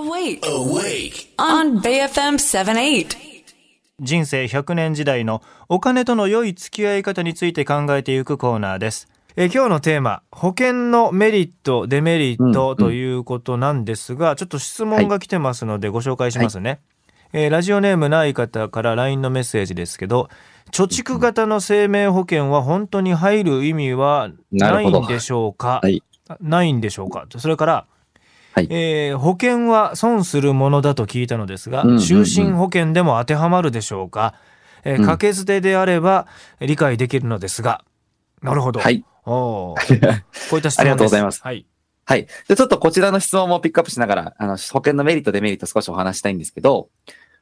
Awake. Awake. On BFM 78. 人生100年時代のお金との良い付き合い方について考えていくコーナーです。えー今日のテーマ、保険のメリット、デメリットということなんですが、ちょっと質問が来てますのでご紹介しますね。えーラジオネームない方から LINE のメッセージですけど、貯蓄型の生命保険は本当に入る意味はないんでしょうか、はいないんでしょうか？それから、はいえー保険は損するものだと聞いたのですが、就寝保険でも当てはまるでしょうか、えーうん掛け捨てであれば理解できるのですが、なるほど。はい。おーこういった質問です。ありがとうございますはい。はい。で、ちょっとこちらの質問もピックアップしながら、あの、保険のメリット、デメリット少しお話したいんですけど、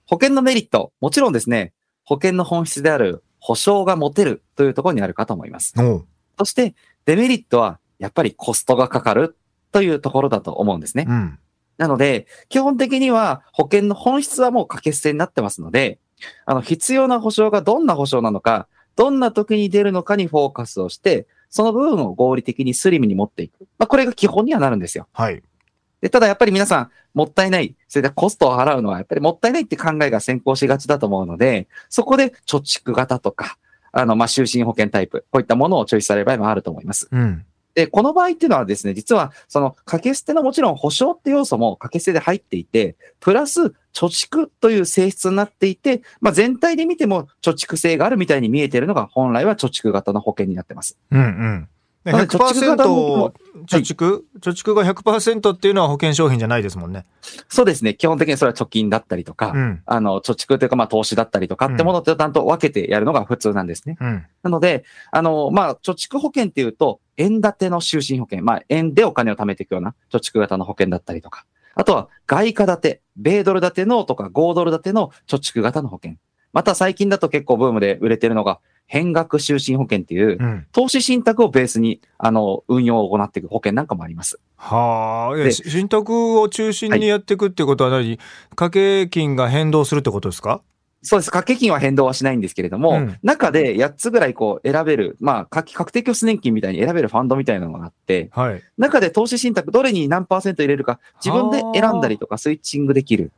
保険のメリット、もちろんですね、保険の本質である保証が持てるというところにあるかと思います。そして、デメリットは、やっぱりコストがかかるというところだと思うんですね。うん。なので、基本的には保険の本質はもう掛け捨てになってますので、あの、必要な保証がどんな保証なのか、どんな時に出るのかにフォーカスをして、その部分を合理的にスリムに持っていく。まあ、これが基本にはなるんですよ。はい。で、ただやっぱり皆さん、もったいない、それでコストを払うのはやっぱりもったいないって考えが先行しがちだと思うので、そこで貯蓄型とか、あの、まあ、就寝保険タイプ、こういったものをチョイスされる場合もあると思います。うん。で、この場合っていうのはですね、実は、その、掛け捨てのもちろん保証って要素も掛け捨てで入っていて、プラス、貯蓄という性質になっていて、まあ、全体で見ても貯蓄性があるみたいに見えているのが、本来は貯蓄型の保険になってます。うんうん。でなので貯蓄型の100%貯蓄、貯蓄が100%っていうのは保険商品じゃないですもんね。そうですね。基本的にそれは貯金だったりとか、うん。あの、貯蓄というか、まあ、投資だったりとかってものとちゃんと分けてやるのが普通なんですね。うん。なので、あの、まあ、貯蓄保険っていうと、円建ての就寝保険、まあ、円でお金を貯めていくような貯蓄型の保険だったりとか、あとは外貨建て、米ドル建てのとか5ドル建ての貯蓄型の保険。また最近だと結構ブームで売れてるのが、変額就寝保険っていう、うん。投資信託をベースに、あの、運用を行っていく保険なんかもあります。はあ。信託を中心にやっていくってことは何、掛け金が変動するってことですか？そうです。掛け金は変動はしないんですけれども、うん中で8つぐらいこう選べる、まあ、確確定拠出年金みたいに選べるファンドみたいなのがあって、はい。中で投資信託どれに何パーセント入れるか自分で選んだりとかスイッチングできる。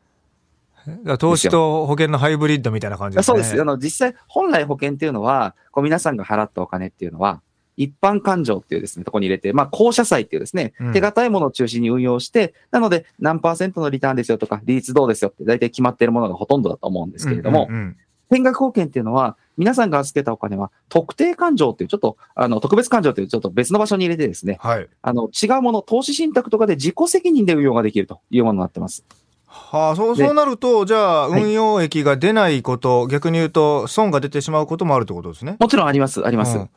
投資と保険のハイブリッドみたいな感じですね。そうです。あの、実際、本来保険っていうのは、こう皆さんが払ったお金っていうのは、一般勘定っていうですね、ところに入れて、まあ、公社債っていうですねうん、手堅いものを中心に運用して、なので、何パーセントのリターンですよとか、利率どうですよって大体決まっているものがほとんどだと思うんですけれどもうん、うん変額保険っていうのは、皆さんが預けたお金は、特定勘定っていう、ちょっと、あの、特別勘定っていう、ちょっと別の場所に入れてですね、はい。あの、違うもの、投資信託とかで自己責任で運用ができるというものになってます。はあ、そう、でそうなると、じゃあ、はい運用益が出ないこと、逆に言うと、損が出てしまうこともあるってことですね？もちろんあります、あります。うん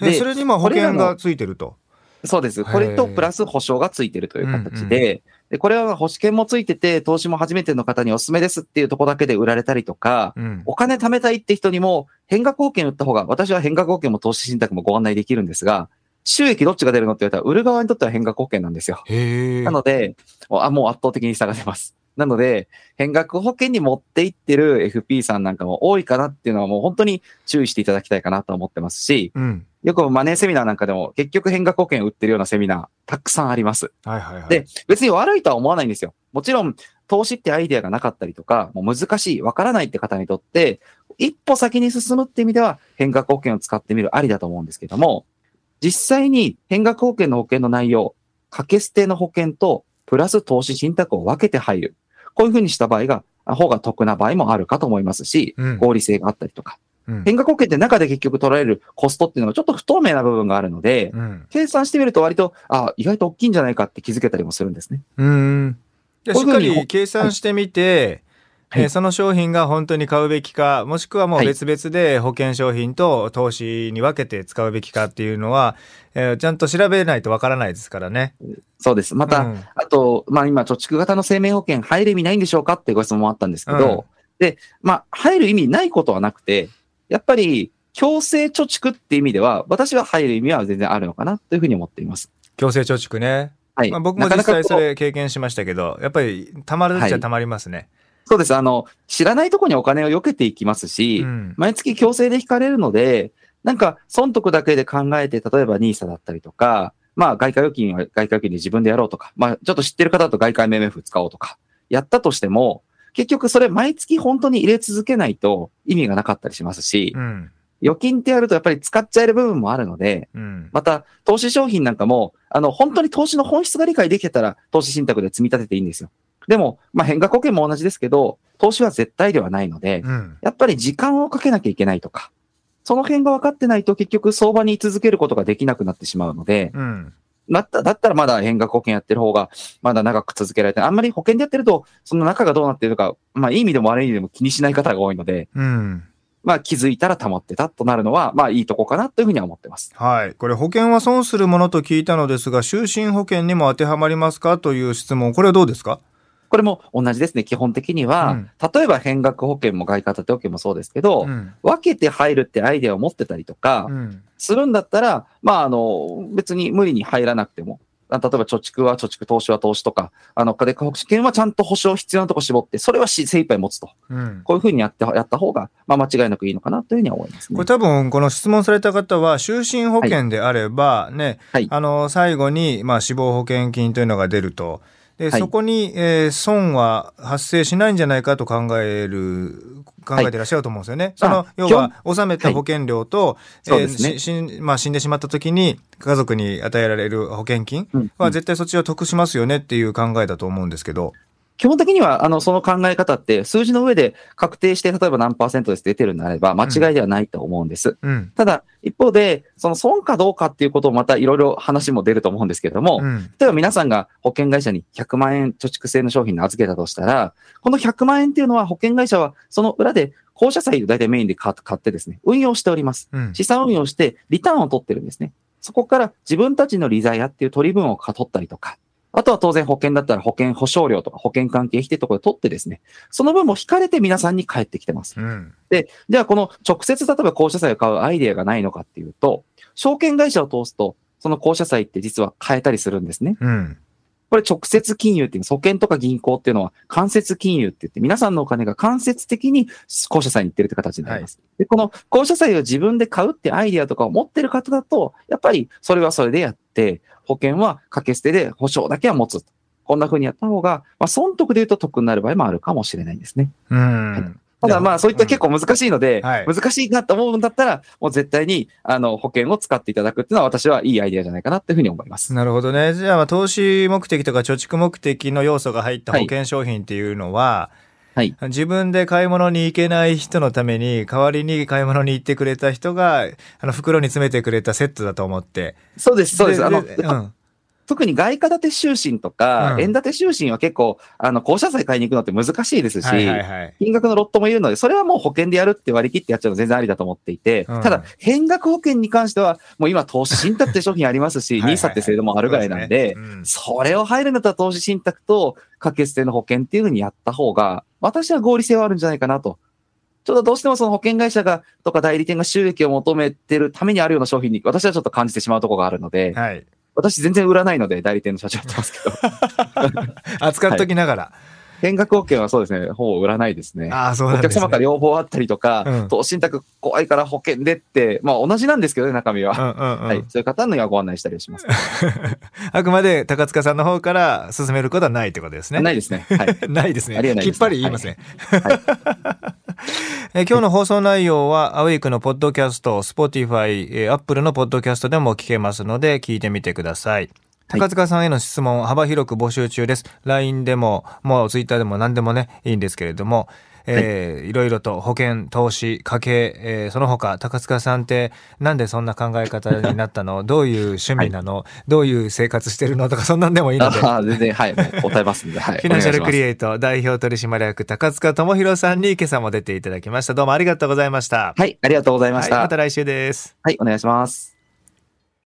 えでそれに今保険がついてると。そうです。これとプラス保証がついてるという形で、で、これは保険もついてて、投資も初めての方にお勧めですっていうところだけで売られたりとか、うん。お金貯めたいって人にも、変額保険売った方が、私は変額保険も投資信託もご案内できるんですが、収益どっちが出るのって言われたら、売る側にとっては変額保険なんですよ。なので、あもう圧倒的に差が出ます。なので、変額保険に持っていってる FP さんなんかも多いかなっていうのはもう本当に注意していただきたいかなと思ってますし、うん。よくマネーセミナーなんかでも結局変額保険売ってるようなセミナーたくさんあります。はいはいはい。で、別に悪いとは思わないんですよ。もちろん投資ってアイデアがなかったりとか、もう難しい、わからないって方にとって、一歩先に進むって意味では変額保険を使ってみるありだと思うんですけども、実際に変額保険の保険の内容、掛け捨ての保険とプラス投資信託を分けて入る。こういうふうにした場合が、方が得な場合もあるかと思いますし、うん合理性があったりとか。うん。変額保険って中で結局取られるコストっていうのがちょっと不透明な部分があるので、うん。計算してみると割と、あ、意外と大きいんじゃないかって気づけたりもするんですね。うん。じしっかり計算してみて、はいえーその商品が本当に買うべきか、もしくはもうはい別々で保険商品と投資に分けて使うべきかっていうのは、えーちゃんと調べないとわからないですからね。そうです。また、うんあと、まあ今、貯蓄型の生命保険入る意味ないんでしょうかってご質問もあったんですけど、で、まあ、入る意味ないことはなくて、やっぱり、強制貯蓄って意味では、私は入る意味は全然あるのかなというふうに思っています。強制貯蓄ね。はい。まあ、僕も実際それ経験しましたけど、やっぱりたまるっちゃたまりますね。そうです。あの、知らないとこにお金を避けていきますし、うん毎月強制で引かれるので、なんか、損得だけで考えて、例えば NISA だったりとか、まあ、外貨預金は外貨預金で自分でやろうとか、まあ、ちょっと知ってる方だと外貨 MMF 使おうとか、やったとしても、結局それ毎月本当に入れ続けないと意味がなかったりしますし、うん。預金ってやるとやっぱり使っちゃえる部分もあるので、うん。また投資商品なんかも、あの、本当に投資の本質が理解できてたら投資信託で積み立てていいんですよ。でも、まあ、変額保険も同じですけど、投資は絶対ではないので、うん。やっぱり時間をかけなきゃいけないとか、その辺が分かってないと結局相場に居続けることができなくなってしまうので、うん。だっただったらまだ変額保険やってる方が、まだ長く続けられて、あんまり保険でやってると、その中がどうなってるか、まあいい意味でも悪い意味でも気にしない方が多いので、うん。まあ気づいたら溜まってたとなるのは、まあいいとこかなというふうには思ってます。はい。これ保険は損するものと聞いたのですが、就寝保険にも当てはまりますか？という質問。これはどうですか？これも同じですね。基本的には、うん例えば変額保険も外貨建て保険もそうですけど、うん。分けて入るってアイデアを持ってたりとか、うん。するんだったら、まあ、あの、別に無理に入らなくても、あ例えば貯蓄は貯蓄、投資は投資とか、あの、家電保険はちゃんと保証必要なとこ絞って、それはし精一杯持つと。うん。こういうふうにやって、やった方が、まあ、間違いなくいいのかなというふうには思いますねこれ。多分この質問された方は就寝保険であればね、はいあの最後にまあ死亡保険金というのが出るとで、はい。そこに、えー損は発生しないんじゃないかと考える考えてらっしゃると思うんですよね。そのあ基要は納めた保険料と、そうですね。しまあ、死んでしまった時に家族に与えられる保険金うんは絶対そっちは得しますよねっていう考えだと思うんですけど。基本的には、あの、その考え方って、数字の上で確定して、例えば何パーセントですって出てるんであれば、間違いではないと思うんです。うん。ただ、一方で、その損かどうかっていうことをまたいろいろ話も出ると思うんですけれども、うん。例えば皆さんが保険会社に100万円貯蓄制の商品を預けたとしたら、この100万円っていうのは保険会社はその裏で公社債を大体メインで買買ってですね、運用しております。うん。資産運用してリターンを取ってるんですね。そこから自分たちの利ザヤっていう取り分を取ったりとか、あとは当然保険だったら保険保証料とか保険関係費ってところで取ってですね、その分も引かれて皆さんに返ってきてます。うん。で、じゃあこの直接例えば公社債を買うアイデアがないのかっていうと、証券会社を通すと、その公社債って実は買えたりするんですね。うん。これ直接金融っていうの、保険とか銀行っていうのは間接金融って言って、皆さんのお金が間接的に公社債に行ってるって形になります。で、この公社債を自分で買うってアイデアとかを持ってる方だと、やっぱりそれはそれでやって、保険は掛け捨てで保証だけは持つ。こんな風にやった方が、まあ、損得で言うと得になる場合もあるかもしれないんですね。うん。ただまあそういった結構難しいので、はい難しいなと思うんだったら、もう絶対にあの保険を使っていただくっていうのは私はいいアイデアじゃないかなっていうふうに思います。なるほどね。じゃあ投資目的とか貯蓄目的の要素が入った保険商品っていうのは、はい。自分で買い物に行けない人のために、代わりに買い物に行ってくれた人が、あの、袋に詰めてくれたセットだと思って。そうです、そうです。あの、うん。特に外貨建て就寝とか、うん円建て就寝は結構、あの、公社債買いに行くのって難しいですし。金額のロットもいるので、それはもう保険でやるって割り切ってやっちゃうの全然ありだと思っていて、うんただ、変額保険に関しては、もう今投資信託って商品ありますし、NISA って制度もあるぐらいなんで、それを入るんだったら投資信託と掛け捨ての保険っていうふうにやった方が、私は合理性はあるんじゃないかなと。ちょっとどうしてもその保険会社が、とか代理店が収益を求めてるためにあるような商品に、私はちょっと感じてしまうところがあるので、はい。私全然売らないので、代理店の社長やってますけど、扱っときながら。変額保険はそうですね、ほぼ売らないですね。ああ、そうなお客んです、ね。様から両方あったりとか、うん投資信託怖いから保険でって、まあ同じなんですけどね、中身は。うんうんうん。はい。そういう方にはご案内したりします。あくまで高塚さんの方から進めることはないってことですね。ないですね。はい。ないですね。ありえないですきっぱり言いますね。はいえ今日の放送内容は、 AWAKE のポッドキャスト、 Spotify、えー Apple のポッドキャストでも聞けますので、聞いてみてください。高塚さんへの質問、幅広く募集中です。LINE でも、もう Twitter でも何でもね、いいんですけれども、えーいろいろと保険、投資、家計、えーその他、高塚さんってなんでそんな考え方になったの？どういう趣味なの、どういう生活してるの？とか、そんなんでもいいので。ああ、全然、はい。答えますんで、はい。フィナンシャルクリエエイト代表取締役高塚智博さんに今朝も出ていただきました。どうもありがとうございました。はい、ありがとうございました。はいまた来週です。はい、お願いします。